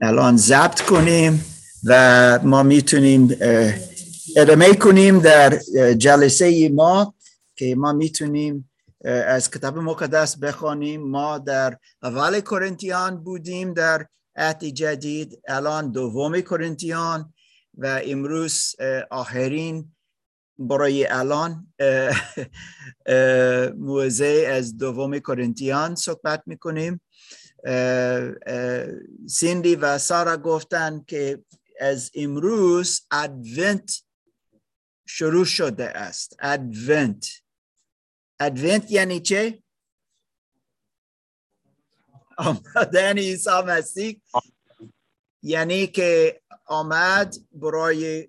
الان ضبط کنیم و ما می‌تونیم ادامه کنیم در جلسه ما که ما می‌تونیم از کتاب مقدس بخوانیم. ما در اول کرنتیان بودیم در عهد جدید الان دوم کرنتیان و امروز آخرین برای الان موزه از دوم کرنتیان صحبت می‌کنیم. سیندی و سارا گفتن که از امروز ادونت شروع شده است. ادونت ادونت یعنی چه؟ آمدن عیسی مسیح. یعنی که آمد برای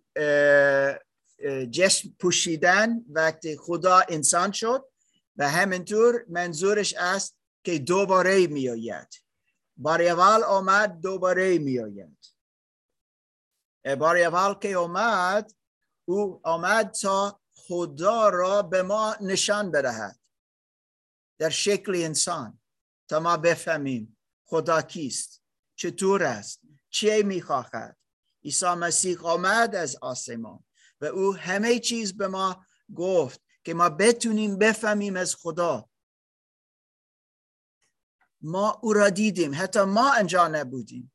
جشن پوشیدن وقتی خدا انسان شد و همینطور منظورش است که دوباره می آید بار اول آمد دوباره می آید بار اول که آمد او آمد تا خدا را به ما نشان بدهد. در شکل انسان تا ما بفهمیم خدا کیست چطور است چه می‌خواهد. عیسی مسیح آمد از آسمان و او همه چیز به ما گفت که ما بتونیم بفهمیم از خدا ما او را دیدیم. حتی ما انجا نبودیم.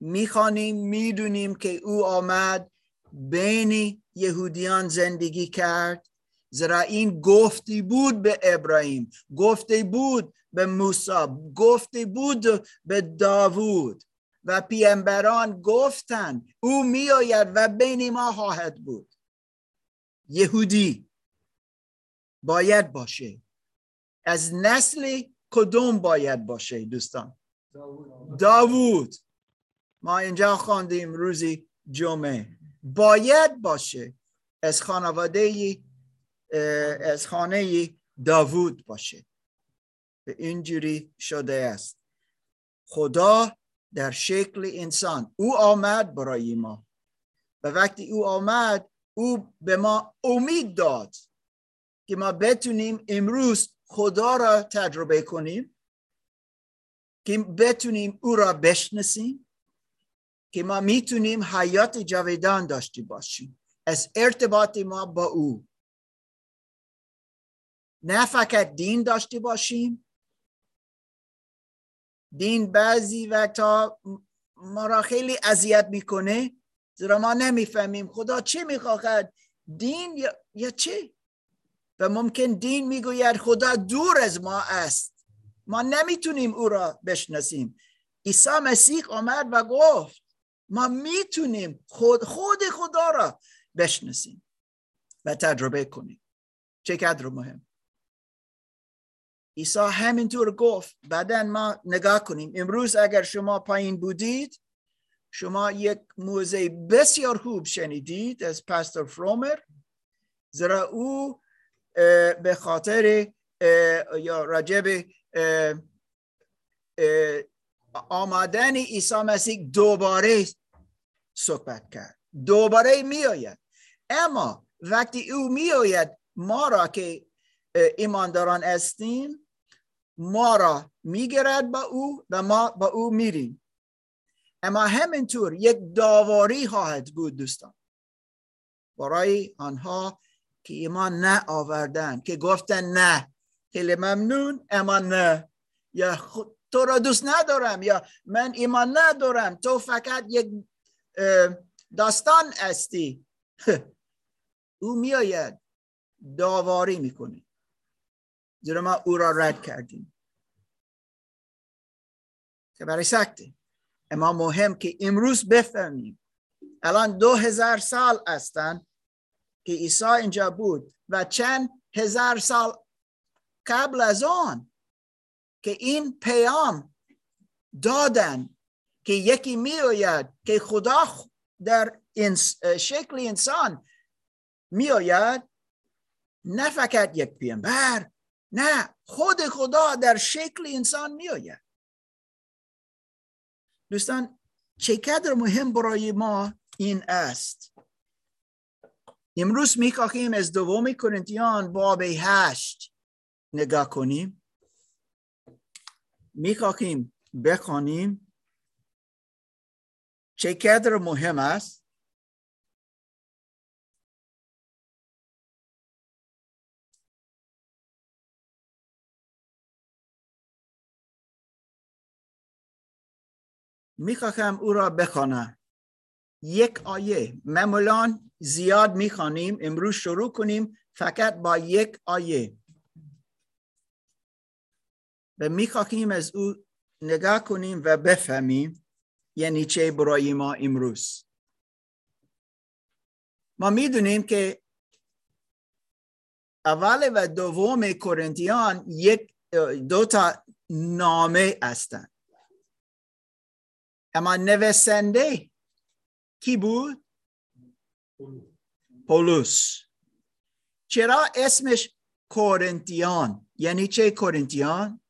می‌خوانیم می‌دونیم که او آمد بین یهودیان زندگی کرد. زیرا این گفتی بود به ابراهیم گفته بود به موسی گفته بود به داوود. و پیامبران گفتند او میآید و بین ما خواهد بود. یهودی باید باشه. از نسل کدوم باید باشه دوستان؟ داوود. ما اینجا خواندیم روزی جمعه. باید باشه. از خانواده از خانه داوود باشه. به اینجوری شده است. خدا در شکل انسان او آمد برای ما. و وقتی او آمد او به ما امید داد که ما بتونیم امروز خدا را تجربه کنیم که بتونیم او را بشناسیم که ما می‌تونیم حیات جاویدان داشته باشیم. از ارتباط ما با او. نه فقط دین داشته باشیم. دین بعضی وقتا ما را خیلی اذیت می‌کنه زیرا ما نمی‌فهمیم خدا چه می‌خواهد. دین یا, یا چه و ممکن دین می‌گوید خدا دور از ما است. ما نمی‌تونیم او را بشناسیم. عیسی مسیح آمد و گفت ما می‌تونیم خود خود خدا را بشناسیم. و تجربه کنیم. چه قدر مهم؟ عیسی همینطور گفت بعدا ما نگاه کنیم. امروز اگر شما پایین بودید شما یک موزه بسیار خوب شنیدید از پاستور فرومر زیرا او به خاطر یا راجب آمدن عیسی مسیح دوباره صحبت کرد. دوباره می آید اما وقتی او می آید ما را که ایمانداران استیم ما را میگرد با او و ما با او میریم. اما همینطور یک داواری خواهد بود دوستان. برای آنها که ایمان نه آوردن که گفتن نه. خیلی ممنون. اما نه. یا تو را دوست ندارم. یا من ایمان ندارم. تو فقط یک داستان استی او میآید. داواری می‌کنه. زیرا ما او را رد کردیم. که برای سکته اما مهم که امروز بفهمیم. الان دو هزار سال هستند که عیسی اینجا بود و چند هزار سال قبل از آن که این پیام دادن که یکی میآید که خدا در شکل انسان میآید نه فقط یک پیامبر نه خود خدا در شکل انسان میآید. دوستان چقدر مهم برای ما این است؟ امروز می‌خواهیم از دوم کرنتیان باب هشت. نگاه کنیم. می‌خواهیم بخوانیم. چقدر مهم است. می‌خواهم او را بخوانم یک آیه. معمولا زیاد می‌خوانیم امروز شروع کنیم فقط با یک آیه. و می‌خواهیم از او نگاه کنیم و بفهمیم یعنی چه برای ما امروز. ما می‌دونیم که اول و دوم کورنتیان یک دو تا نامه هستند اما نویسنده کی بود؟ پولوس چرا اسمش کورنتیان یعنی چه کورنتیان؟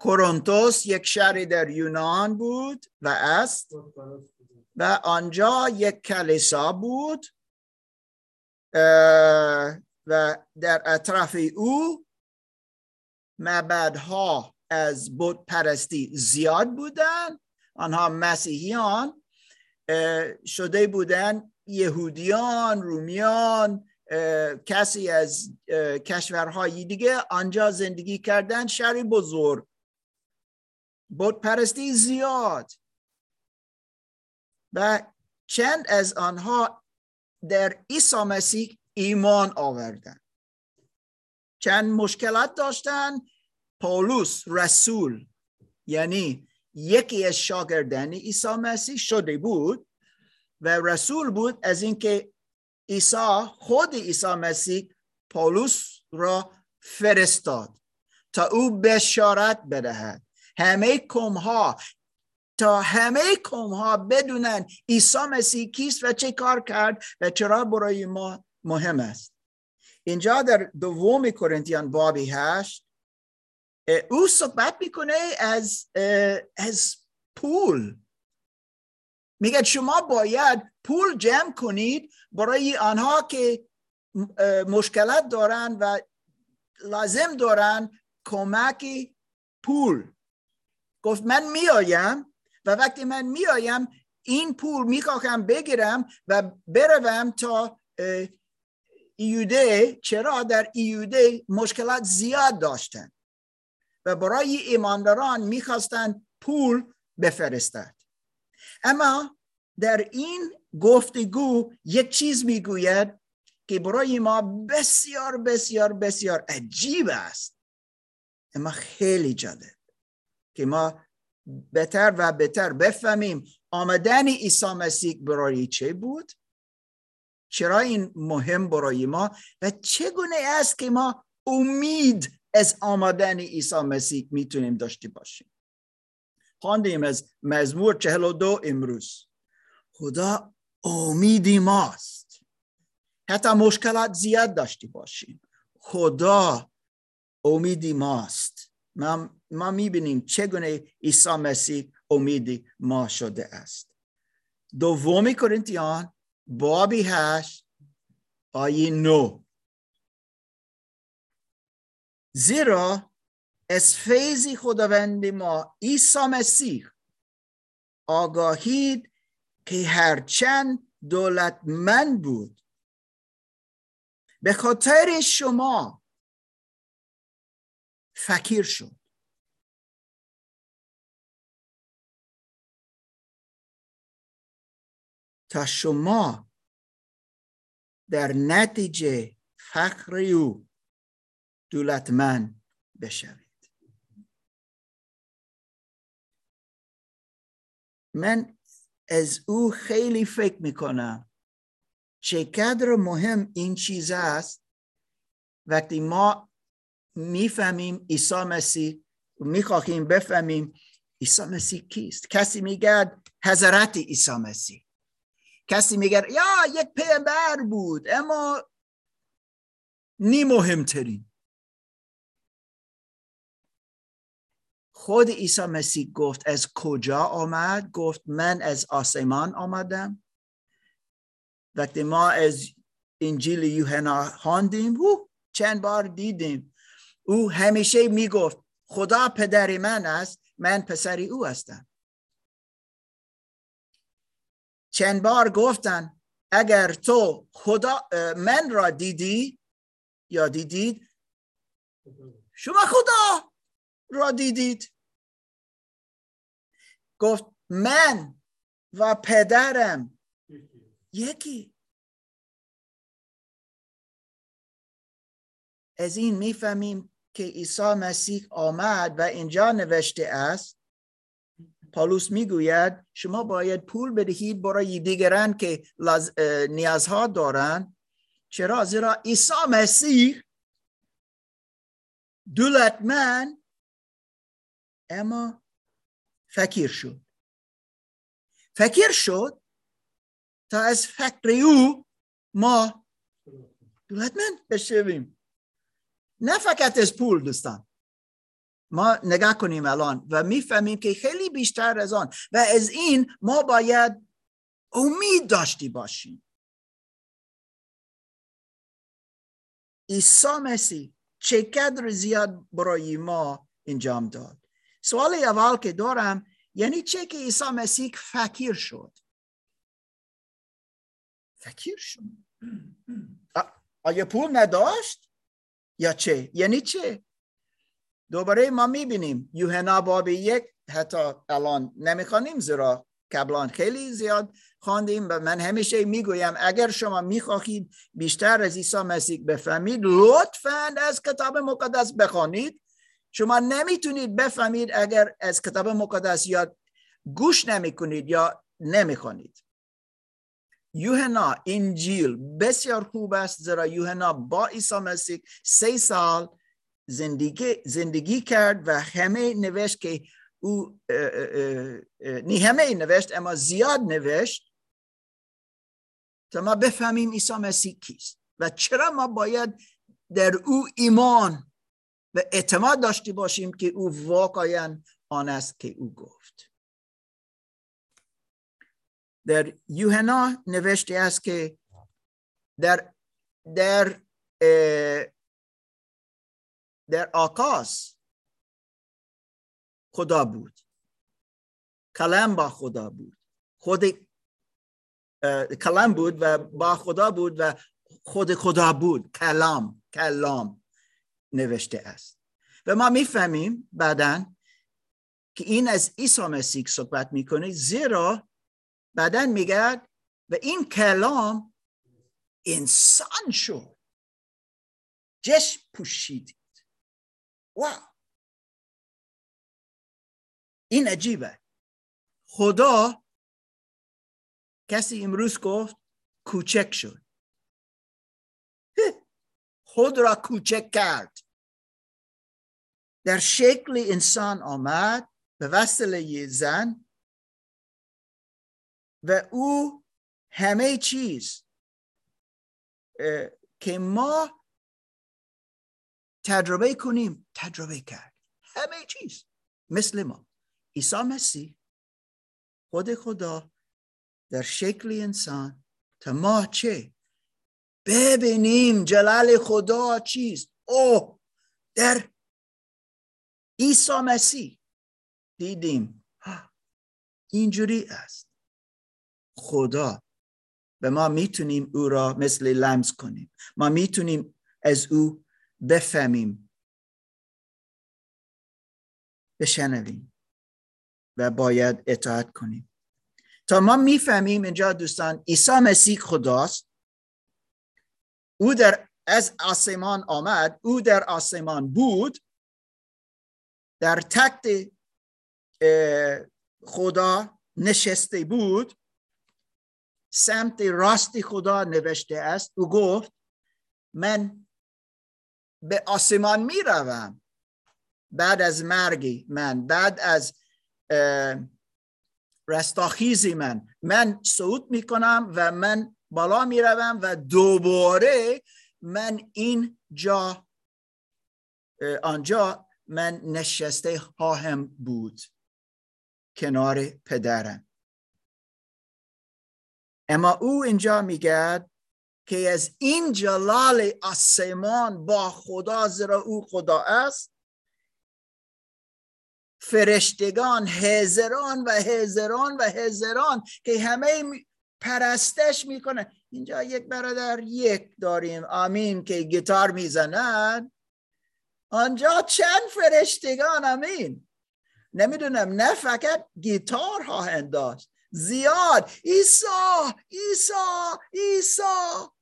کورنتوس یک شهر در یونان بود و است و آنجا یک کلیسا بود و در اطراف او معبدها از بود پرستی زیاد بودن آنها مسیحیان شده بودن یهودیان رومیان کسی از کشورهای دیگه آنجا زندگی کردن شهری بزرگ. بود پرستی زیاد. و چند از آنها در عیسی مسیح ایمان آوردن. چند مشکلات داشتن. پولس رسول یعنی یکی از شاگردان عیسی مسیح شده بود و رسول بود از اینکه عیسی خود عیسی مسیح پولس را فرستاد تا او بشارت بدهد. همه کم ها تا همه کم ها بدونن عیسی مسیح کیست و چه کار کرد و چرا برای ما مهم است. اینجا در دوم کرنتیان بابی هشت او صحبت می‌کنه از از پول. میگه شما باید پول جمع کنید برای آنها که مشکلات دارن و لازم دارن کمک پول. گفت من میایم و وقتی من میایم این پول می‌خواهم بگیرم و بروم تا ایوده چرا؟ در ایوده مشکلات زیاد داشتن. و برای ایمانداران می‌خواستند پول بفرستد اما در این گفتگو یک چیز می‌گوید که برای ما بسیار بسیار بسیار عجیب است. اما خیلی جالب که ما بهتر و بهتر بفهمیم آمدن عیسی مسیح برای چه بود؟ چرا این مهم برای ما؟ و چگونه است که ما امید از آمدن عیسی مسیح می‌تونیم داشته باشیم. خواندیم از مزمور چهل و دو امروز. خدا امیدی ماست. حتی مشکلات زیاد داشته باشیم. خدا امیدی ماست. ما, ما می‌بینیم چگونه عیسی مسیح امیدی ما شده است. دومی کرنتیان بابی هشت آیه نو زیرا از فیض خداوند ما عیسی مسیح آگاهید که هرچند دولتمند بود. به خاطر شما فکیر شد. تا شما در نتیجه فخر او دولتمند بشوید. من از او خیلی فکر می‌کنم چقدر مهم این چیز است. وقتی ما می‌فهمیم عیسی مسیح می‌خواهیم بفهمیم عیسی مسیح کیست. کسی میگه حضرت عیسی مسیح. کسی میگه یا یک پیامبر بود اما نی مهمترین. خود عیسی مسیح گفت از کجا آمد؟ گفت من از آسمان آمدم. وقتی ما از انجیل یوحنا خواندیم چند بار دیدیم. او همیشه می‌گفت خدا پدر من است من پسری او هستم. چند بار گفتن اگر تو خدا من را دیدی یا دیدید شما خدا را دیدید. گفت من و پدرم. یکی. از این می‌فهمیم که عیسی مسیح آمد و اینجا نوشته است. پالوس می‌گوید شما باید پول بدهید برای دیگران که نیازها دارند. چرا؟ زیرا عیسی مسیح دولتمند اما فکیر شد. فکر شد تا از فکر او ما دولتمند بشویم. نه فقط از پول دوستان. ما نگاه کنیم الان و می‌فهمیم که خیلی بیشتر از آن. و از این ما باید امید داشتی باشیم. عیسی مسیح چقدر زیاد برای ما انجام داد. سوال اول که دارم یعنی چه که عیسی مسیح فکیر شد؟ فکیر شد؟ آیا پول نداشت؟ یا چه؟ یعنی چه؟ دوباره ما می‌بینیم. یوهنا باب یک حتی الان نمی‌خوانیم زیرا قبلا خیلی زیاد خواندیم و من همیشه می‌گویم اگر شما می‌خواهید بیشتر از عیسی مسیح بفهمید لطفا از کتاب مقدس بخوانید. شما نمی‌تونید بفهمید اگر از کتاب مقدس یا گوش نمی‌کنید یا نمی‌خوانید یوهنا انجیل بسیار خوب است زیرا یوهنا با عیسی مسیح سه سال زندگی, زندگی کرد و همه نوشت که او نی همه نوشت اما زیاد نوشت. تا ما بفهمیم عیسی مسیح کیست و چرا ما باید در او ایمان و اعتماد داشته باشیم که او واقعا آن است که او گفت. در یوهنا نوشته است که در در در آکاس خدا بود. کلم با خدا بود. خود کلم بود و با خدا بود و خود خدا بود. کلام کلام. نوشته است. و ما می‌فهمیم بعدا که این از عیسی مسیح صحبت می‌کنه زیرا بعدا میگه و این کلام انسان شد. جش پوشید واو! این عجیبه. خدا کسی امروز گفت کوچک شد. خود را کوچک کرد. در شکل انسان آمد به وسیله زن و او همه چیز که ما تجربه کنیم تجربه کرد. همه چیز مثل ما. عیسی مسیح خود خدا در شکل انسان. تا ما چه؟ ببینیم جلال خدا چیست. او در عیسی مسیح دیدیم. اینجوری است. خدا و ما می‌تونیم او را مثل لمس کنیم. ما می‌تونیم از او بفهمیم. بشنویم و باید اطاعت کنیم. تا ما می‌فهمیم اینجا دوستان عیسی مسیح خداست. او در از آسمان آمد او در آسمان بود در تخت خدا نشسته بود سمت راست خدا نوشته است. او گفت من به آسمان می روم بعد از مرگی من بعد از رستاخیزی من من صعود می کنم و من بالا می روم و دوباره من این جا آنجا من نشسته خواهم بود کنار پدرم. اما او اینجا میگه که از این جلال آسمان با خدا زیرا او خدا است فرشتگان هزران و هزران و هزران که همه پرستش می‌کنه. اینجا یک برادر یک داریم. آمین که گیتار می‌زنن. آنجا چند فرشتگان؟ امین نمی‌دونم نه فقط گیتار خواهند داشت. زیاد. ایسا ایسا ایسا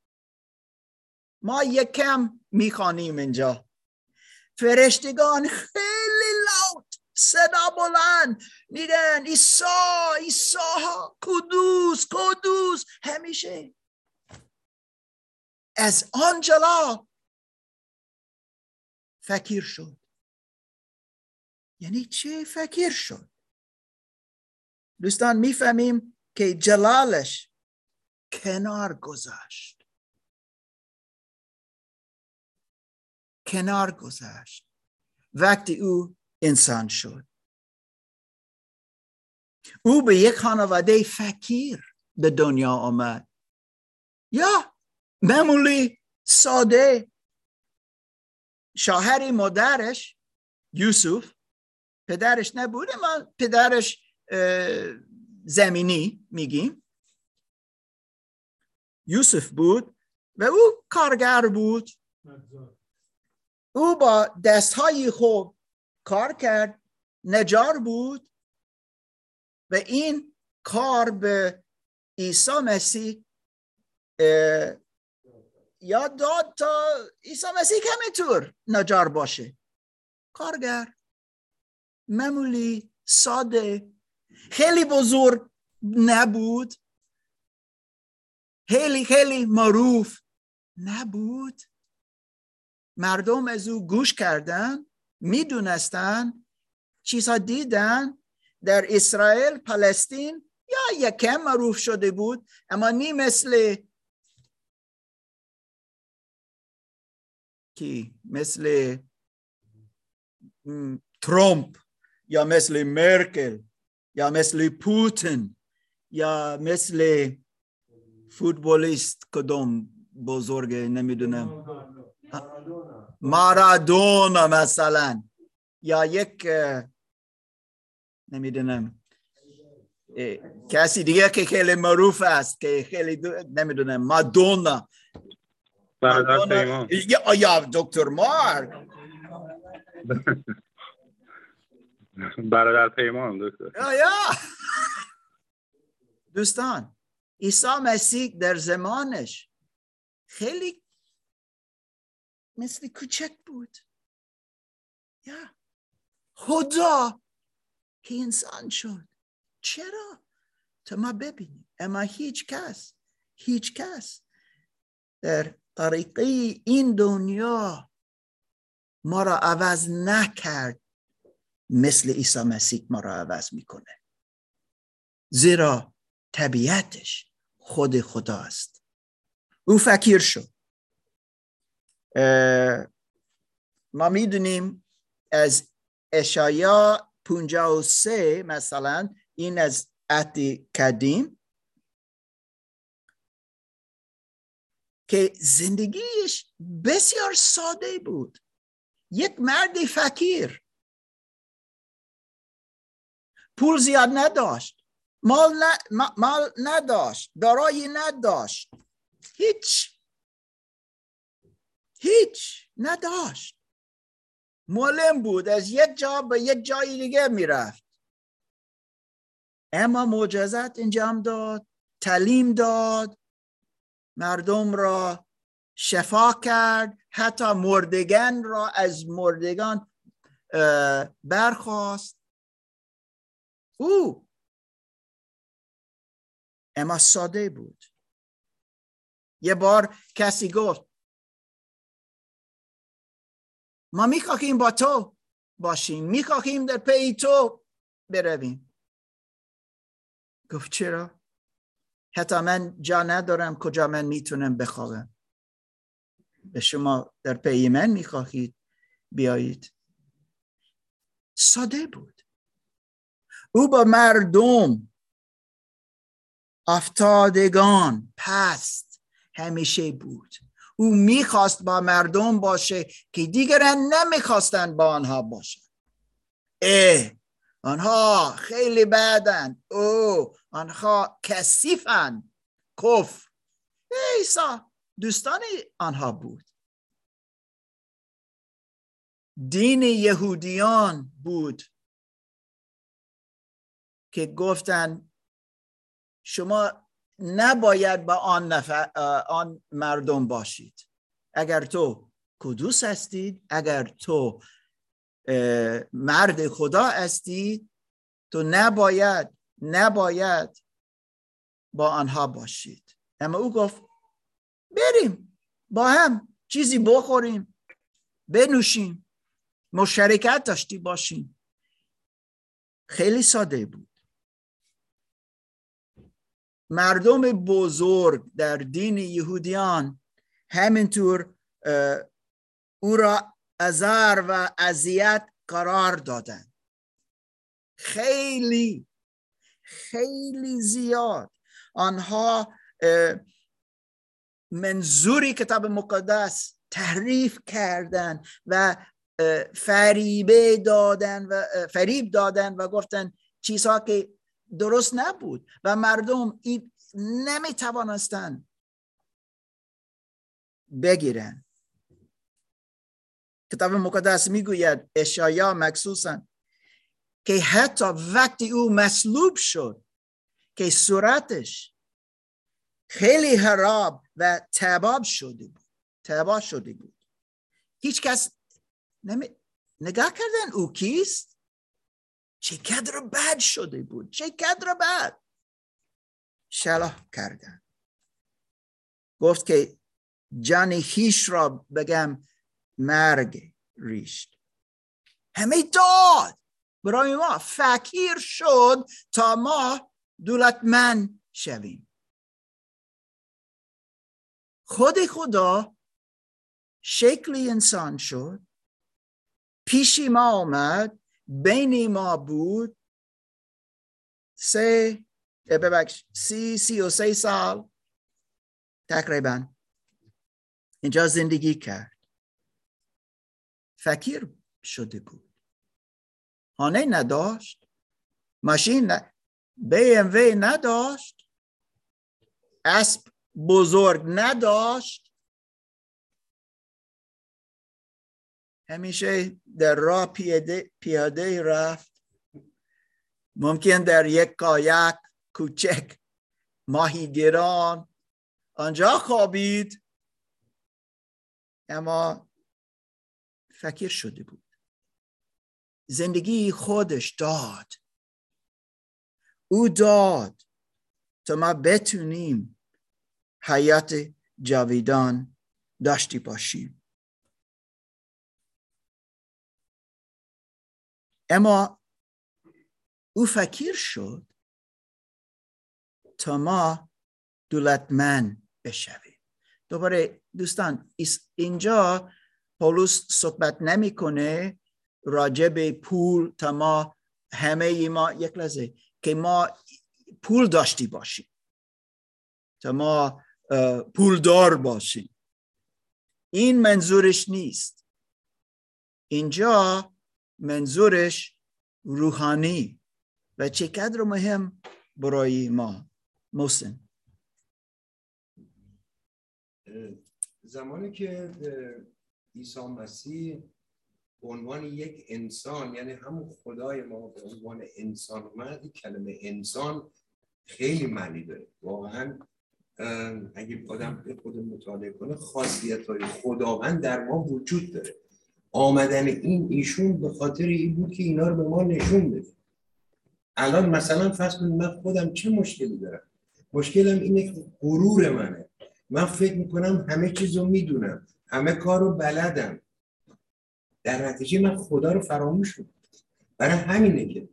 ما یک کم می‌خوانیم اینجا. فرشتگان خیلی لوت صدا بلند میگن ایسا ایسا کدوس کدوس همیشه. از آنجلا فکر شد. یعنی چه فکر شد؟ دوستان می‌فهمیم که جلالش کنار گذاشت. کنار گذاشت. وقتی او انسان شد. او به یک خانواده فکیر به دنیا آمد. یا معمولی ساده شوهر مادرش یوسف پدرش نبود اما پدرش زمینی میگیم. یوسف بود و او کارگر بود. او با دستهای خوب کار کرد. نجار بود. و این کار به عیسی مسیح یا داد تا عیسی مسیح طور نجار باشه. کارگر معمولی ساده خیلی بزرگ نبود. خیلی خیلی معروف نبود. مردم از او گوش کردن. می‌دونستن چیزها دیدن در اسرائیل پلستین یا یکم معروف شده بود اما نی مثل کی؟ مثل ترامپ یا مثل مرکل یا مثل پوتین یا مثل فوتبالیست کدوم بزرگ نمی‌دونم. مارادونا مثلا. یا یک نمی‌دونم. کسی دیگه که خیلی معروف است که خیلی نمی‌دونم. مادونا. یا, یا دکتر مارک. برادر پیمان دکتر. دوستان عیسی مسیح در زمانش خیلی مثل کوچک بود. یا. خدا! که انسان شد. چرا؟ تا ما ببینیم. اما هیچ کس هیچ کس در طریقه این دنیا ما را عوض نکرد مثل عیسی مسیح ما را عوض می‌کنه. زیرا طبیعتش خود خداست. او فکر شد. ما می‌دونیم از اشایا 53 مثلا این از عهد قدیم که زندگیش بسیار ساده بود. یک مرد فکیر پول زیاد نداشت. مال, مال نداشت. دارایی نداشت. هیچ هیچ نداشت. معلم بود از یک جا به یک جای دیگه می‌رفت. اما معجزت انجام داد تعلیم داد مردم را شفا کرد حتی مردگان را از مردگان برخواست او اما ساده بود. یه بار کسی گفت ما می‌خواهیم با تو باشیم. می‌خواهیم در پی تو برویم. گفت چرا؟ حتی من جا ندارم کجا من می‌تونم بخوابم. به شما در پی من می‌خواهید بیایید. ساده بود. او با مردم افتادگان پست همیشه بود. او می‌خواست با مردم باشه که دیگران نمی‌خواستن با آنها باشه اه آنها خیلی بدن او آنها کسیفن کفر عیسی دوستان آنها بود. دین یهودیان بود که گفتن شما نباید با آن, آن مردم باشید. اگر تو کدوس هستید اگر تو مرد خدا هستید تو نباید نباید با آنها باشید. اما او گفت بریم با هم چیزی بخوریم بنوشیم مشارکت داشتی باشیم. خیلی ساده بود. مردم بزرگ در دین یهودیان همینطور او را ازار و اذیت قرار دادن خیلی خیلی زیاد. آنها منظوری کتاب مقدس تحریف کردن و فریبه دادن و فریب دادن و گفتن چیزها که درست نبود و مردم این نمی توانستن بگیرن. کتاب مقدس می‌گوید اشایا مخصوصا که حتی وقتی او مصلوب شد که صورتش خیلی حراب و تباب شده بود تباب شده بود. هیچ کس نمی... نگاه کردن او کیست؟ چه کدر بد شده بود. چه کدر بد. شلاح کردن. گفت که جان هیش را بگم مرگ ریشت. همه داد. برای ما فکیر شد تا ما دولتمند شویم. خود خدا شکلی انسان شد. پیشی ما آمد. بین ما بود سه ببخش سی سی و سه سال. تقریبا. اینجا زندگی کرد. فکیر شده بود. خانه نداشت. ماشین ن... BMW نداشت. اسب بزرگ نداشت. همیشه در راه پیاده, پیاده رفت. ممکن در یک کایک کوچک ماهیگیران آنجا خوابید. اما فکر شده بود. زندگی خودش داد. او داد تا ما بتونیم حیات جاویدان داشتی باشیم. اما او فکر شد تا ما دولتمند بشویم. دوباره دوستان اینجا پولس صحبت نمی‌کنه راجع پول تا ما همه ما یک لحظه که ما پول داشتی باشیم. تا ما پولدار باشیم. این منظورش نیست. اینجا منظورش روحانی و چقدر مهم برای ما؟ موسن زمانی که عیسی مسیح به عنوان یک انسان یعنی همون خدای ما به عنوان انسان اومد کلمه انسان خیلی معنی داره. واقعا اگه آدم خود مطالعه کنه خاصیت های خداوند در ما وجود داره. آمدن این ایشون به خاطر این بود که اینا رو به ما نشون بده الان مثلا فرض کنید من خودم چه مشکلی دارم؟ مشکلم اینه که غرور منه. من فکر می‌کنم همه چیز رو می‌دونم. همه کار رو بلدم. در نتیجه من خدا رو فراموش کنم برای همینه که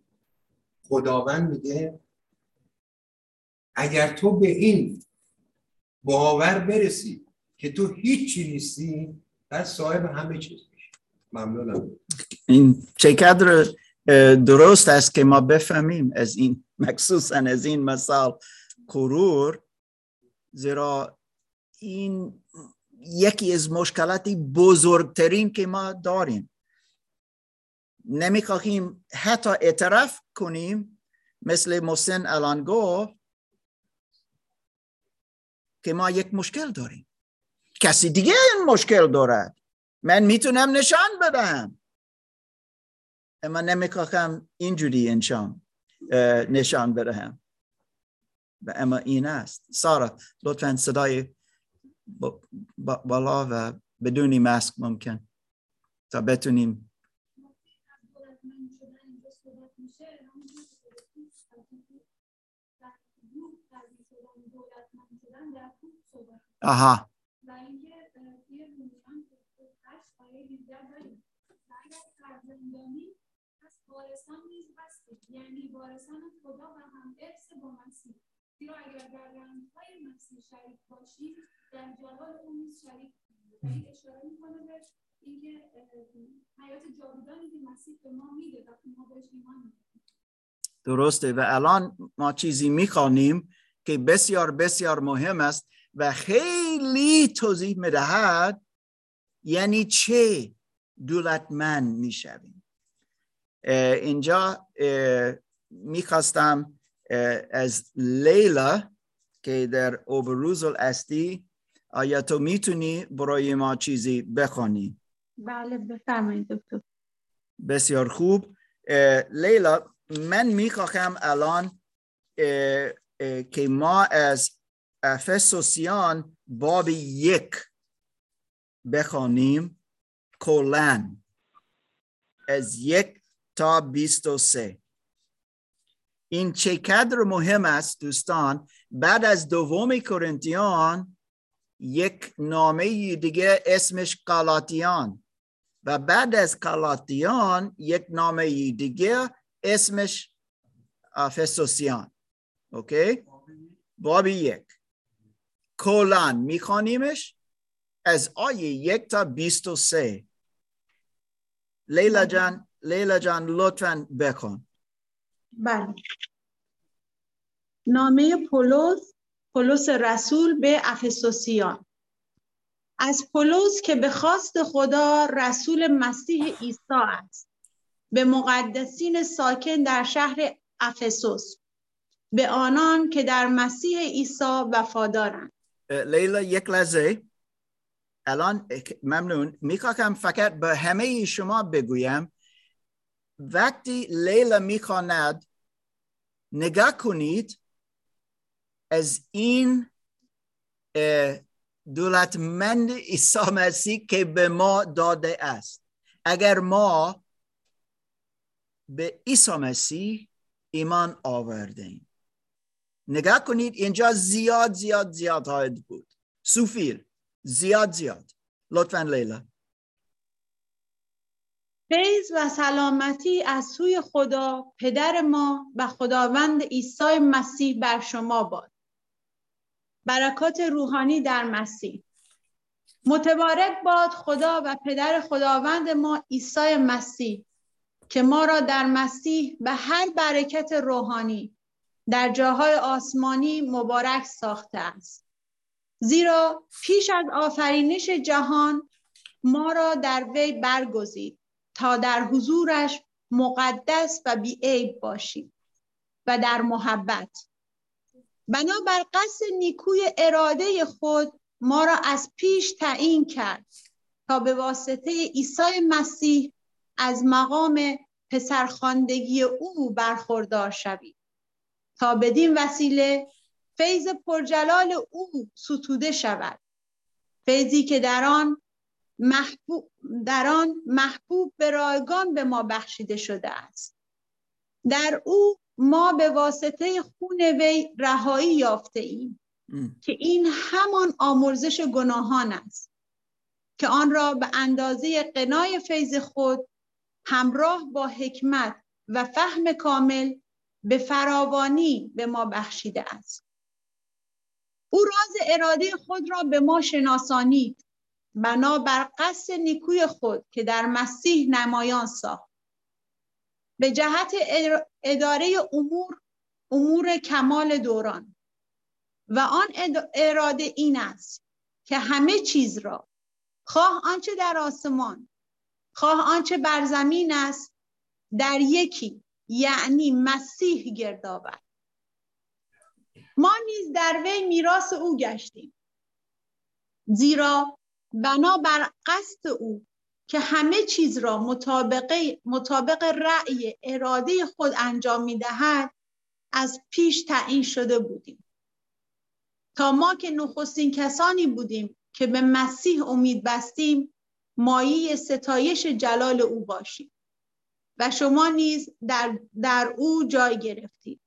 خداوند میگه اگر تو به این باور برسی که تو هیچی نیستی پس صاحب همه چیز. ممنونم. این چقدر درست است که ما بفهمیم از این مخصوصا از این مثال کرور زیرا این یکی از مشکلات بزرگترین که ما داریم. نمی‌خواهیم حتی اعتراف کنیم مثل محسن الان گفت که ما یک مشکل داریم. کسی دیگه این مشکل دارد. من می‌تونم نشان بدهم اما نمی‌خواهم اینجوری انشان نشان بدهم و اما این است. سارا لطفا صدای بالا و بدونی ماسک ممکن. تا بتونیم. آها وارثان نیز هستید یعنی وارثان خدا و هم ارث با مسیح. زیرا اگر در رنجهای مسیح شریک باشید در جلال او نیز شریک این اشاره می‌کنه به اینکه حیات جاودانی که مسیح به ما میده وقتی ما بهش ایمان درسته. و الان ما چیزی می‌خوانیم که بسیار بسیار مهم است و خیلی توضیح می‌دهد یعنی چه دولتمند می‌شویم. اینجا می‌خواستم از لیلا که در اوبروزل استی آیا تو می‌تونی برای ما چیزی بخوانی؟ بله بفرمایید دکتر. بسیار خوب. لیلا من می‌خواهم الان که ما از افسوسیان باب یک بخوانیم کلن. از یک تا بیست و سه. این چقدر مهم است دوستان. بعد از دوم کرنتیان یک نامه دیگه اسمش قلاتیان و بعد از قلاتیان یک نامه دیگه اسمش افسوسیان اوکی بابی یک. کلان میخوانیمش از آیه یک تا بیست و سه. لیلا جان لیلا جان لطفا بکن بله. نامه پولس پولس رسول به افسوسیان. از پولس که به خواست خدا رسول مسیح عیسی است. به مقدسین ساکن در شهر افسوس. به آنان که در مسیح عیسی وفادارند. لیلا یک لحظه. الان ممنون. می‌خواهم فقط به همه شما بگویم وقتی لیلا می‌خواند نگاه کنید از این دولتمند عیسی مسیح که به ما داده است. اگر ما به عیسی مسیح ایمان آوردیم نگاه کنید اینجا زیاد زیاد زیاد هاید بود. سوفیل زیاد زیاد. لطفا لیلا. فیض و سلامتی از سوی خدا پدر ما و خداوند عیسی مسیح بر شما باد. برکات روحانی در مسیح. متبارک باد خدا و پدر خداوند ما عیسی مسیح که ما را در مسیح به هر برکت روحانی در جاهای آسمانی مبارک ساخته است. زیرا پیش از آفرینش جهان ما را در وی برگزید. تا در حضورش مقدس و بیعیب باشیم و در محبت. بنابر قصد نیکوی اراده خود ما را از پیش تعیین کرد تا به واسطه عیسی مسیح از مقام پسرخواندگی او برخوردار شوید تا بدین وسیله فیض پرجلال او ستوده شود. فیضی که در آن محبوب در آن محبوب به رایگان به ما بخشیده شده است. در او ما به واسطه خون وی رهایی یافته ایم. که این همان آمرزش گناهان است که آن را به اندازه قنای فیض خود همراه با حکمت و فهم کامل به فراوانی به ما بخشیده است. او راز اراده خود را به ما شناسانید. بنا بر قصد نیکوی خود که در مسیح نمایان ساخت. به جهت اداره امور امور کمال دوران. و آن اراده این است که همه چیز را خواه آنچه در آسمان خواه آنچه بر زمین است در یکی یعنی مسیح گردآورد ما نیز در وی میراث او گشتیم. زیرا بنا بر قصد او که همه چیز را مطابق, مطابق رأی اراده خود انجام می دهد از پیش تعیین شده بودیم. تا ما که نخستین کسانی بودیم که به مسیح امید بستیم مایه ستایش جلال او باشیم و شما نیز در, در او جای گرفتید.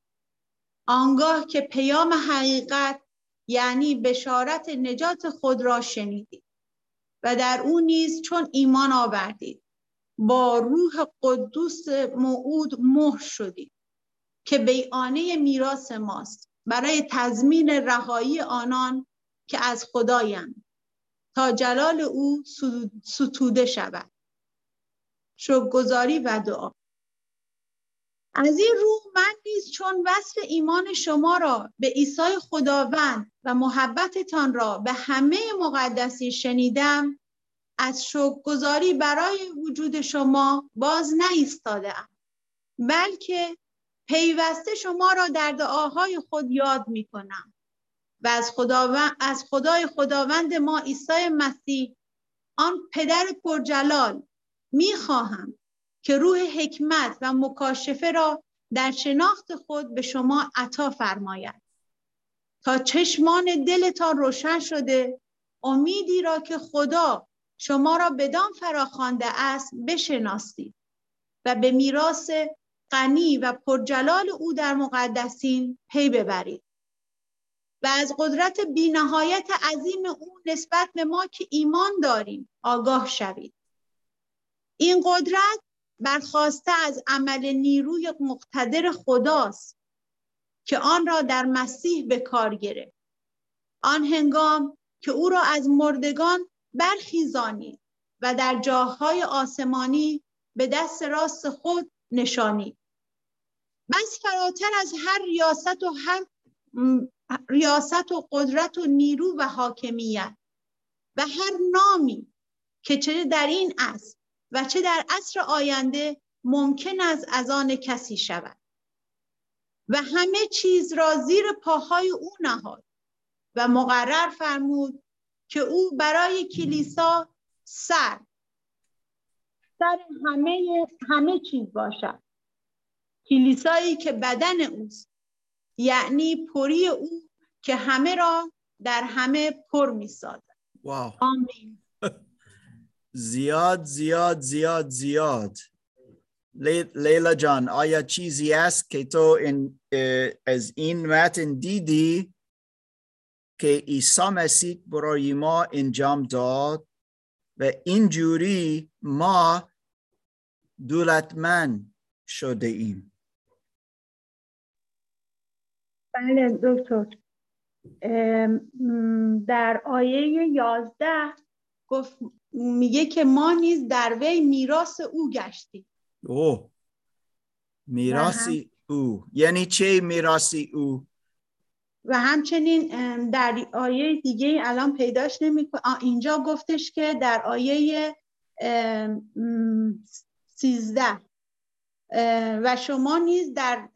آنگاه که پیام حقیقت یعنی بشارت نجات خود را شنیدید. و در او نیز چون ایمان آوردید با روح قدوس موعود مهر شدید که بیانه میراث ماست برای تضمین رهایی آنان که از خدایند تا جلال او ستوده شود. شکرگزاری و دعا. از این رو من نیز چون وصل ایمان شما را به عیسی خداوند و محبتتان را به همه مقدسی شنیدم از شکرگزاری برای وجود شما باز نایستادهام بلکه پیوسته شما را در دعاهای خود یاد می کنم و از, خداوند، از خدای خداوند ما عیسی مسیح آن پدر پرجلال می خواهم که روح حکمت و مکاشفه را در شناخت خود به شما عطا فرماید. تا چشمان دلتان روشن شده امیدی را که خدا شما را بدان فراخوانده است بشناسید و به میراث غنی و پرجلال او در مقدسین پی ببرید و از قدرت بینهایت عظیم او نسبت به ما که ایمان داریم آگاه شوید. این قدرت برخواسته از عمل نیروی مقتدر خداست که آن را در مسیح به کار گرفت. آن هنگام که او را از مردگان برخیزانید و در جاهای آسمانی به دست راست خود نشانید بس فراتر از هر ریاست و هر ریاست و قدرت و نیرو و حاکمیت و هر نامی که چه در این عصر و چه در عصر آینده ممکن است از آن کسی شود. و همه چیز را زیر پاهای او نهاد و مقرر فرمود که او برای کلیسا سر سر همه همه چیز باشد. کلیسایی که بدن اوست یعنی پری او که همه را در همه پر می واو. آمین. زیاد زیاد زیاد زیاد. لیلا جان آیا چیزی است که تو این از این متن دیدی که عیسی مسیح برای ما انجام داد و اینجوری ما دولتمند شده ایم؟ بله دکتر. در آیه یازده گفت میگه که ما نیز در وی میراث او گشتیم. اوه میراثی او. یعنی چه میراثی او؟ و همچنین در آیه دیگه الان پیداش نمی اینجا گفتش که در آیه سیزده و شما نیز در,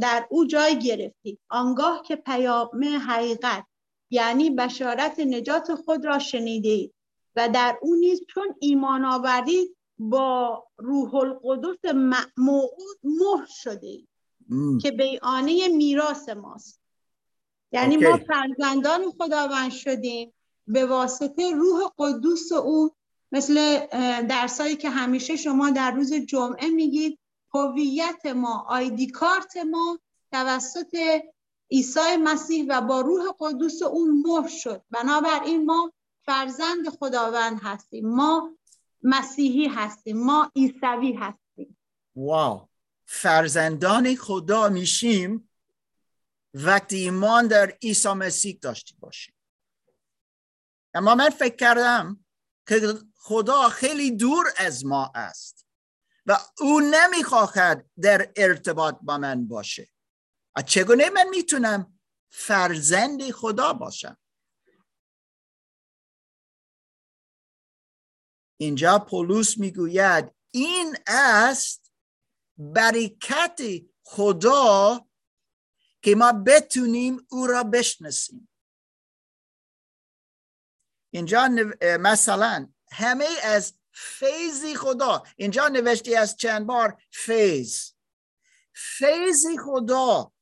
در او جای گرفتید. آنگاه که پیام حقیقت یعنی بشارت نجات خود را شنیدید. و در او نیز چون ایمان آوردید با روح القدس موعود مهر شده که بیانه میراث ماست. یعنی ما فرزندان خداوند شدیم به واسطه روح قدوس او مثل درسایی که همیشه شما در روز جمعه میگید هویت ما آیدی کارت ما توسط عیسی مسیح و با روح قدوس اون مهر شد. بنابراین ما فرزند خداوند هستیم. ما مسیحی هستیم. ما عیسوی هستیم. واو. فرزندان خدا میشیم وقتی ایمان در عیسی مسیح داشتی باشیم. اما من فکر کردم که خدا خیلی دور از ما است و او نمی‌خواهد در ارتباط با من باشه. چگونه من می‌تونم فرزند خدا باشم؟ اینجا پولس می‌گوید این است برکت خدا که ما بتونیم او را بشناسیم اینجا مثلا همه از فیضی خدا اینجا نوشتی از چند بار فیض فیضی خدا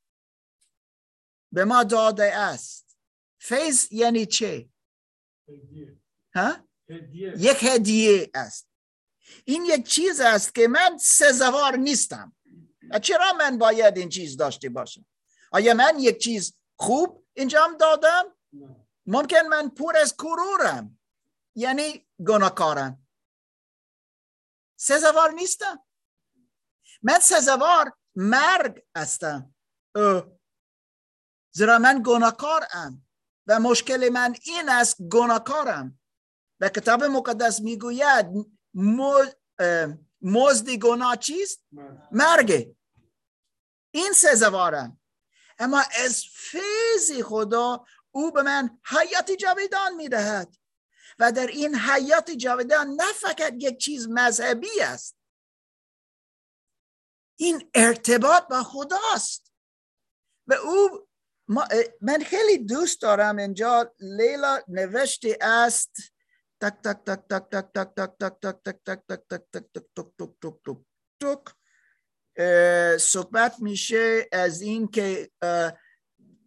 به ما داده است فیض یعنی چه؟ ها؟ یک هدیه است. این یک چیز است که من سزوار نیستم. چرا من باید این چیز داشته باشم؟ آیا من یک چیز خوب انجام دادم؟ ممکن من پر از کرورم. یعنی گناهکارم. سزوار نیستم. من سزوار مرگ هستم. زیرا من گناهکارم. و مشکل من این است گناهکارم. و کتاب مقدس می‌گوید مزد گناه چیست؟ مرگ این سزوارم اما از فیض خدا او به من حیات جاویدان می‌دهد و در این حیات جاویدان نه فقط یک چیز مذهبی است این ارتباط با خداست و او من خیلی دوست دارم اینجا لیلا نوشته است تک تک تک تک تک تک تک تک تک تک تک تک تک تک تک تک تک تک تک صحبت میشه از این که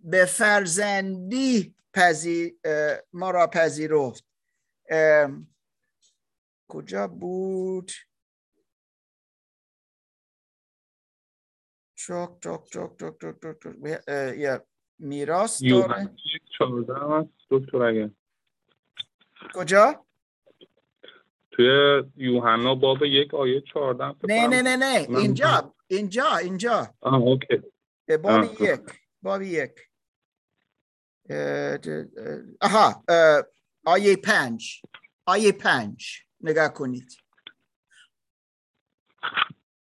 به فرزندی پذیر ما را پذیرفت کجا بود چوک چوک چوک چوک چوک چوک چوک یا میراث داره کجا توی یوحنا باب یک آیه چهارده نه نه نه نه. اینجا اینجا اینجا. آه اوکی. باب یک باب یک. آها آیه پنج. آیه پنج. نگاه کنید.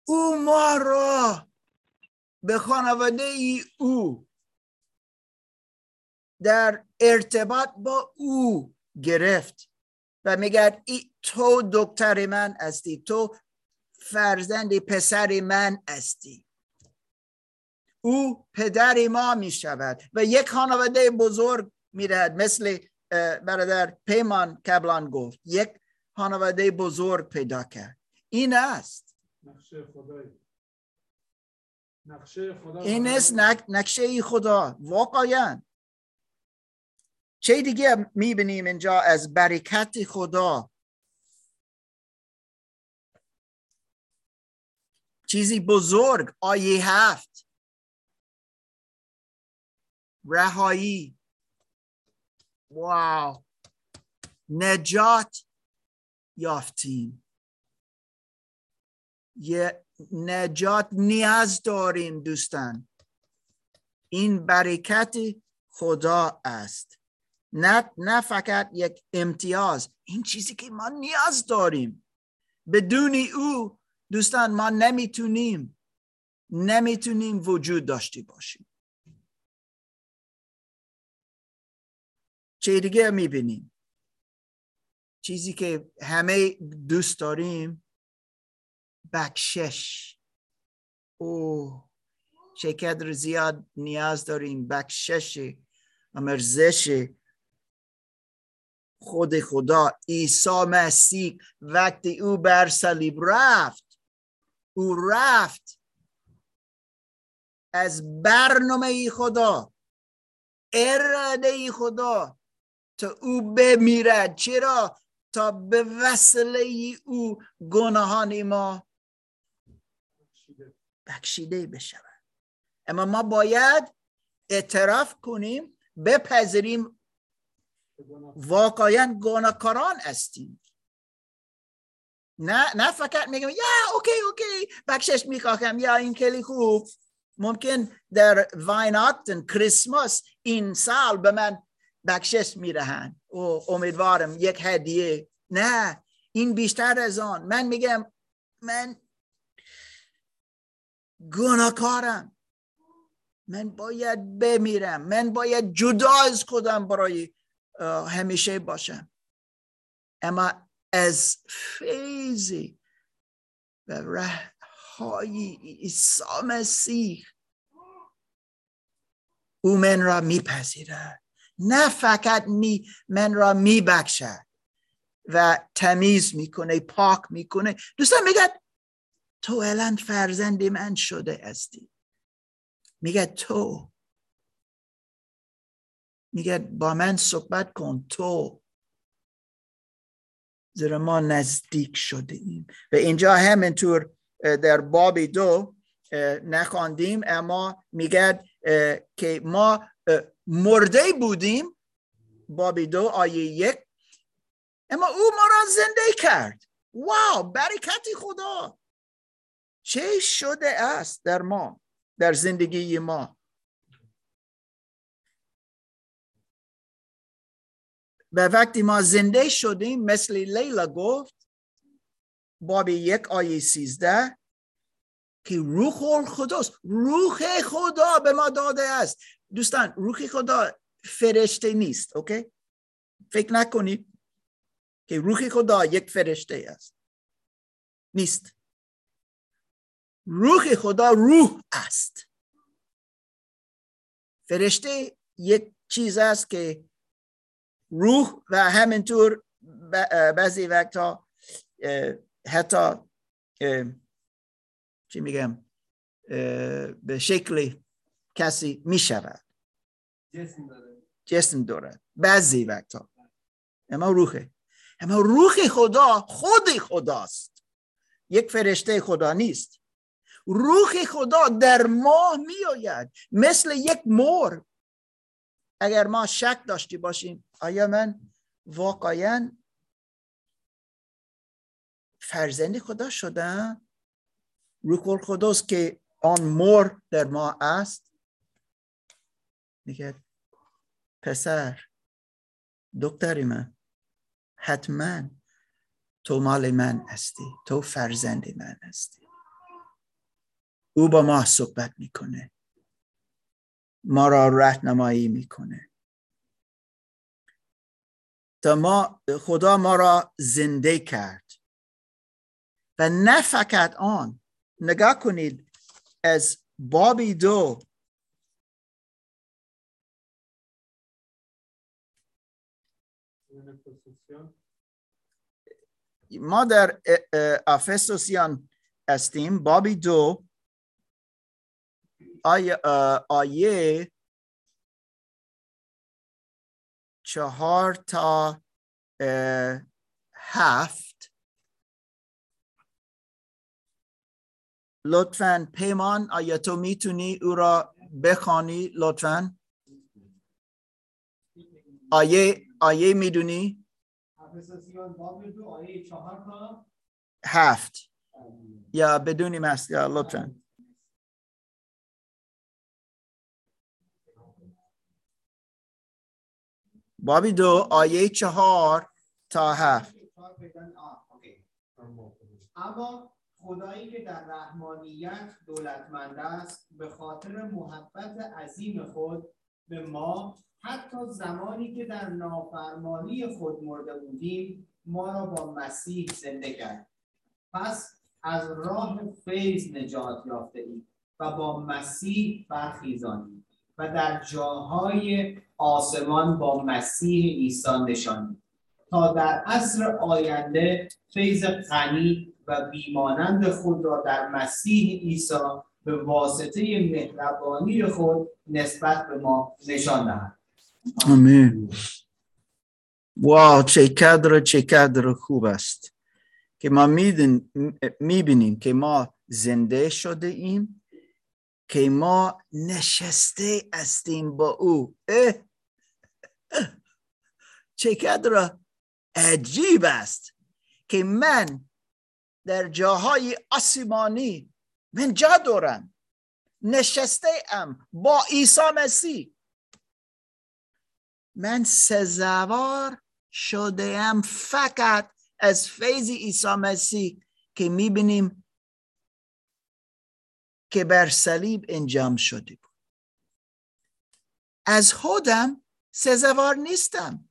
او ما را به خانواده ای او در ارتباط با او گرفت. و میگه تو دکتر من هستی تو فرزند پسر من هستی. او پدر ما می شود و یک خانواده بزرگ می مثل برادر پیمان کبلان گفت. یک خانواده بزرگ پیدا کرد. این است. این است نقشه خدا. واقعا. چه دیگه می‌بینیم اینجا از برکت خدا؟ چیزی بزرگ آیه هفت. رهایی. واو. نجات یافتیم. یه نجات نیاز داریم دوستان. این برکت خدا است. نه, نه فقط یک امتیاز. این چیزی که ما نیاز داریم. بدون او دوستان ما نمی‌تونیم نمی‌تونیم وجود داشته باشیم. چه دیگه می‌بینیم. چیزی که همه دوست داریم بکشش او چقدر زیاد نیاز داریم. بکشش امرزش خود خدا عیسی مسیح وقتی او بر صلیب رفت او رفت از برنامه خدا اراده خدا تا او بمیرد. چرا؟ تا به وسیله او گناهان ما بخشیده بشود. اما ما باید اعتراف کنیم بپذیریم واقعا گناهکاران هستیم. نه نه فقط میگم یا okay okay بخشش می‌خواهم یا این خیلی خوب. ممکن در Weihnachten کریسمس این سال به من بخشش میرهن و امیدوارم یک هدیه. نه این بیشتر از آن. من میگم من گناهکارم. من باید بمیرم. من باید جدا از خودم برای همیشه باشم اما از فیضی و رهایی عیسی مسیح او من را میپذیرد. نه فقط می من را میبخشد و تمیز می‌کنه پاک می‌کنه. دوستان میگه تو الان فرزند من شده هستی. میگه تو میگه با من صحبت کن تو زیرا ما نزدیک شده ایم. و اینجا همینطور در بابی دو نخواندیم اما میگه که ما مرده بودیم. بابی دو آیه یک. اما او ما را زنده کرد. واو برکتی خدا. چه شده است در ما در زندگی ما؟ و وقتی ما زنده شدیم مثل لیلا گفت باب یک آیه سیزده که روح خداست. روح خدا به ما داده است. دوستان روح خدا فرشته نیست اوکی؟ فکر نکنید که روح خدا یک فرشته است. نیست. روح خدا روح است. فرشته یک چیز است که روح و همینطور بعضی وقتا حتی چی میگم به شکل کسی می‌شود. جسم دارد بعضی وقتا. اما روحه اما روح خدا خود خداست. یک فرشته خدا نیست. روح خدا در ما میآید. مثل یک مور اگر ما شک داشتی باشیم آیا من واقعا فرزند خدا شدم؟ روح خداست که آن مور در ما است؟ میگه پسر دکتری من حتما تو مال من هستی تو فرزند من هستی. او با ما صحبت می‌کنه. ما را رهنمایی می‌کنه. ما خدا ما را زنده کرد. و نه فقط آن نگاه کنید از بابی دو ما در افسوسیان هستیم. بابی دو آیه, چهار تا هفت. لطفا پیمان آیا تو می‌تونی او را بخوانی؟ لطفا. آیه آیه می‌دونی؟ هفت. یا بدونی مست لطفا. بابی دو آیه چهار تا هفت. اما خدایی که در رحمانیت دولتمند است به خاطر محبت عظیم خود به ما حتی زمانی که در نافرمانی خود مرده بودیم ما را با مسیح زنده کرد. پس از راه فیض نجات یافته ایم و با مسیح برخیزانیم و در جاهای آسمان با مسیح عیسی نشانیم تا در عصر آینده فیض غنی و بیمانند خود را در مسیح عیسی به واسطه مهربانی خود نسبت به ما نشان دهد. آمین. واو چه کدر چه کدر خوب است. که ما می‌بینیم که ما زنده شده ایم. که ما نشسته استیم با او. اه. چه کدر عجیب است که من در جاهای آسمانی من جا دارم نشسته ام با عیسی مسیح. من سزوار شده ام فقط از فیض عیسی مسیح که می‌بینیم که بر صلیب انجام شده بود. از خودم سزوار نیستم.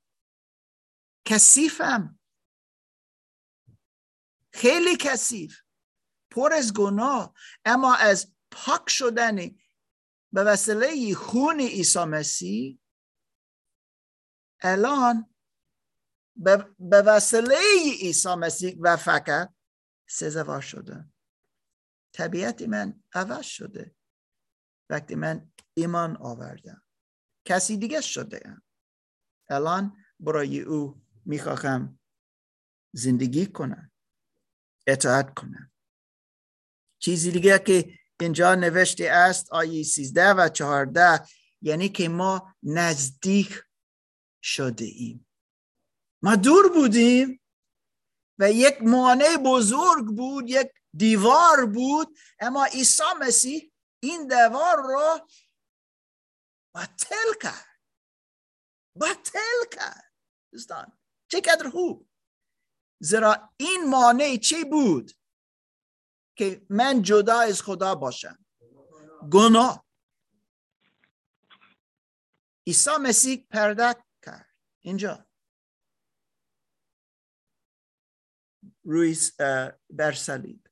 کثیفم. خیلی کثیف. پر از گناه. اما از پاک شدن به وسیله خون عیسی مسیح الان به وسیله عیسی مسیح و فقط سزاوار شده طبیعت من عوض شده. وقتی من ایمان آوردم. کسی دیگه شده الان برای او می‌خواهم زندگی کنم. اطاعت کنم. چیزی دیگه که اینجا نوشته است آیه 13 و 14 یعنی که ما نزدیک شده ایم. ما دور بودیم و یک مانع بزرگ بود یک دیوار بود اما عیسی مسیح این دیوار رو بطل کرد. بطل کرد. دوستان چقدر خوب. زیرا این مانع چی بود؟ که من جدا از خدا باشم. گناه. عیسی مسیح پرده کرد. اینجا. روی بر صلیب.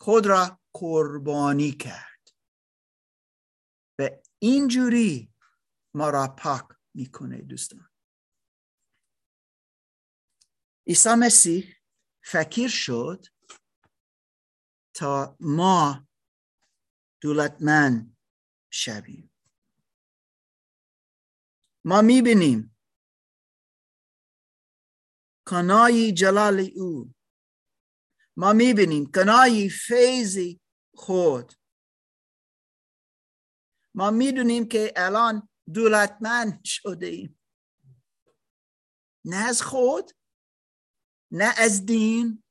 خود را قربانی کرد. و اینجوری ما را پاک می‌کنه دوستان. عیسی مسیح فکر شد تا ما دولتمند شویم. ما می‌بینیم کنای جلال او ما می‌بینیم کنای فیضی خود ما می‌دونیم که الان دولتمند شده ایم نه از خود نه از دین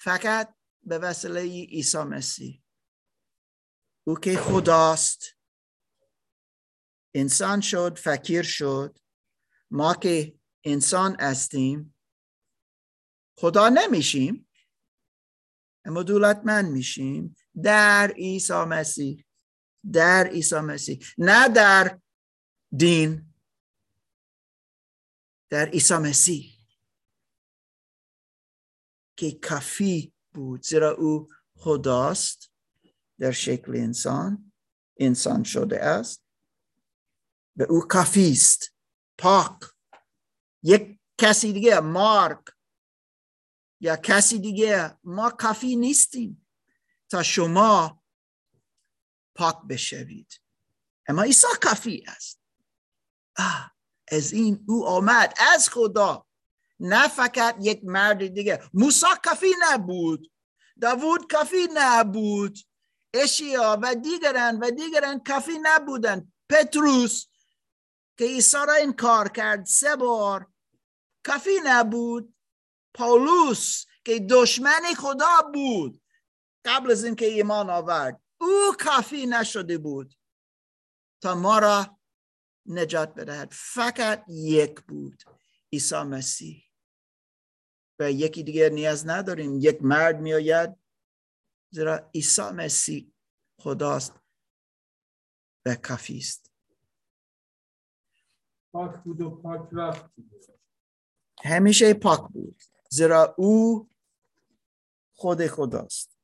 فقط به وسیله عیسی مسیح. او که خداست. انسان شد فکر شد. ما که انسان هستیم خدا نمیشیم. اما دولتمند میشیم. در عیسی مسیح. در عیسی مسیح. نه در دین. در عیسی مسیح. که کافی بود. زیرا او خداست. در شکل انسان. انسان شده است. به او کافی است پاک. یک کسی دیگه مارک. یا کسی دیگه. ما کافی نیستیم تا شما پاک بشوید. اما عیسی کافی است. از این او آمد. از خدا. نه فقط یک مرد دیگه. موسی کافی نبود. داوود کافی نبود. اشعیا و دیگران و دیگران کافی نبودن پتروس که عیسی را انکار کرد سه بار کافی نبود. پاولوس که دشمن خدا بود. قبل از اینکه ایمان آورد او کافی نشده بود تا ما را نجات بدهد. فقط یک بود عیسی مسیح. و یکی دیگه نیاز نداریم. یک مرد میآید زیرا عیسی مسیح خداست و کافی است. پاک بود و پاک رفت. همیشه پاک بود. زیرا او خود خداست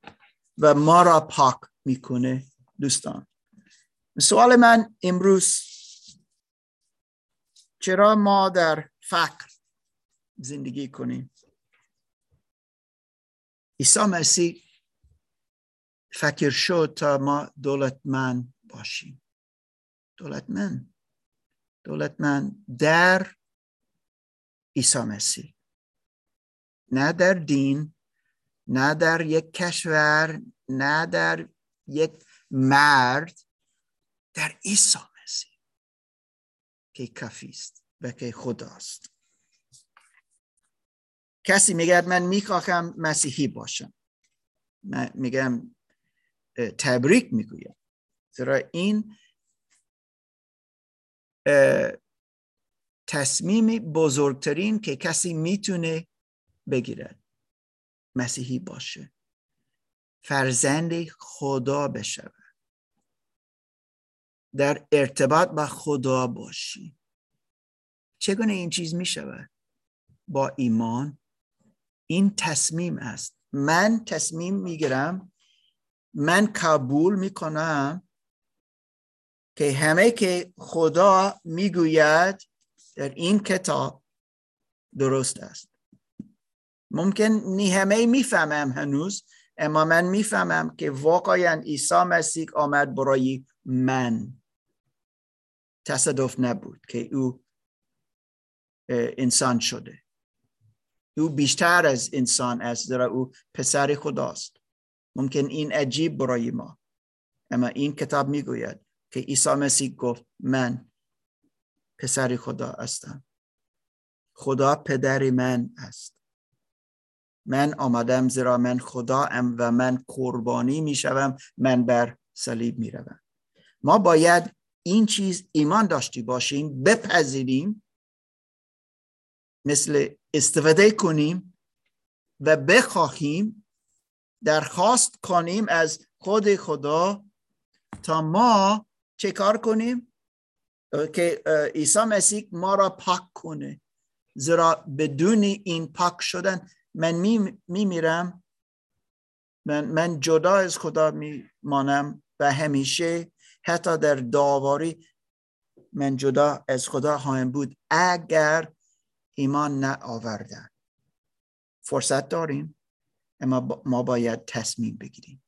و ما را پاک می‌کنه دوستان. سوال من امروز چرا ما در فقر زندگی کنیم؟ عیسی مسیح فکر شد تا ما دولتمند باشیم. دولتمند. دولتمند در عیسی مسیح. نه در دین نه در یک کشور نه در یک مرد در عیسی مسیح که کافی است و که خداست. کسی میگه من می‌خواهم مسیحی باشم. من میگم تبریک می‌گویم. زیرا این تصمیم بزرگترین که کسی می‌تونه بگیرد مسیحی باشه. فرزند خدا بشود. در ارتباط با خدا باشی. چگونه این چیز می شود؟ با ایمان. این تصمیم است. من تصمیم می‌گیرم من قبول می‌کنم که همه که خدا می‌گوید در این کتاب درست است. ممکن نی همه می‌فهمم هنوز اما من می‌فهمم که واقعا عیسی مسیح آمد برای من. تصادف نبود که او انسان شده. او بیشتر از انسان است زیرا او پسر خداست. ممکن این عجیب برای ما. اما این کتاب می‌گوید که عیسی مسیح گفت من پسر خدا هستم. خدا پدر من است. من آمدم زیرا من خدا ام و من قربانی می‌شوم من بر صلیب می‌روم. ما باید این چیز ایمان داشتی باشیم بپذیریم مثل استفاده کنیم و بخواهیم درخواست کنیم از خود خدا تا ما چه کار کنیم؟ که عیسی مسیح ما را پاک کنه. زیرا بدون این پاک شدن من می, میرم من, من جدا از خدا می مانم و همیشه حتی در داواری من جدا از خدا خواهم بود. اگر ایمان نه آوردن فرصت داریم اما ما باید تصمیم بگیریم.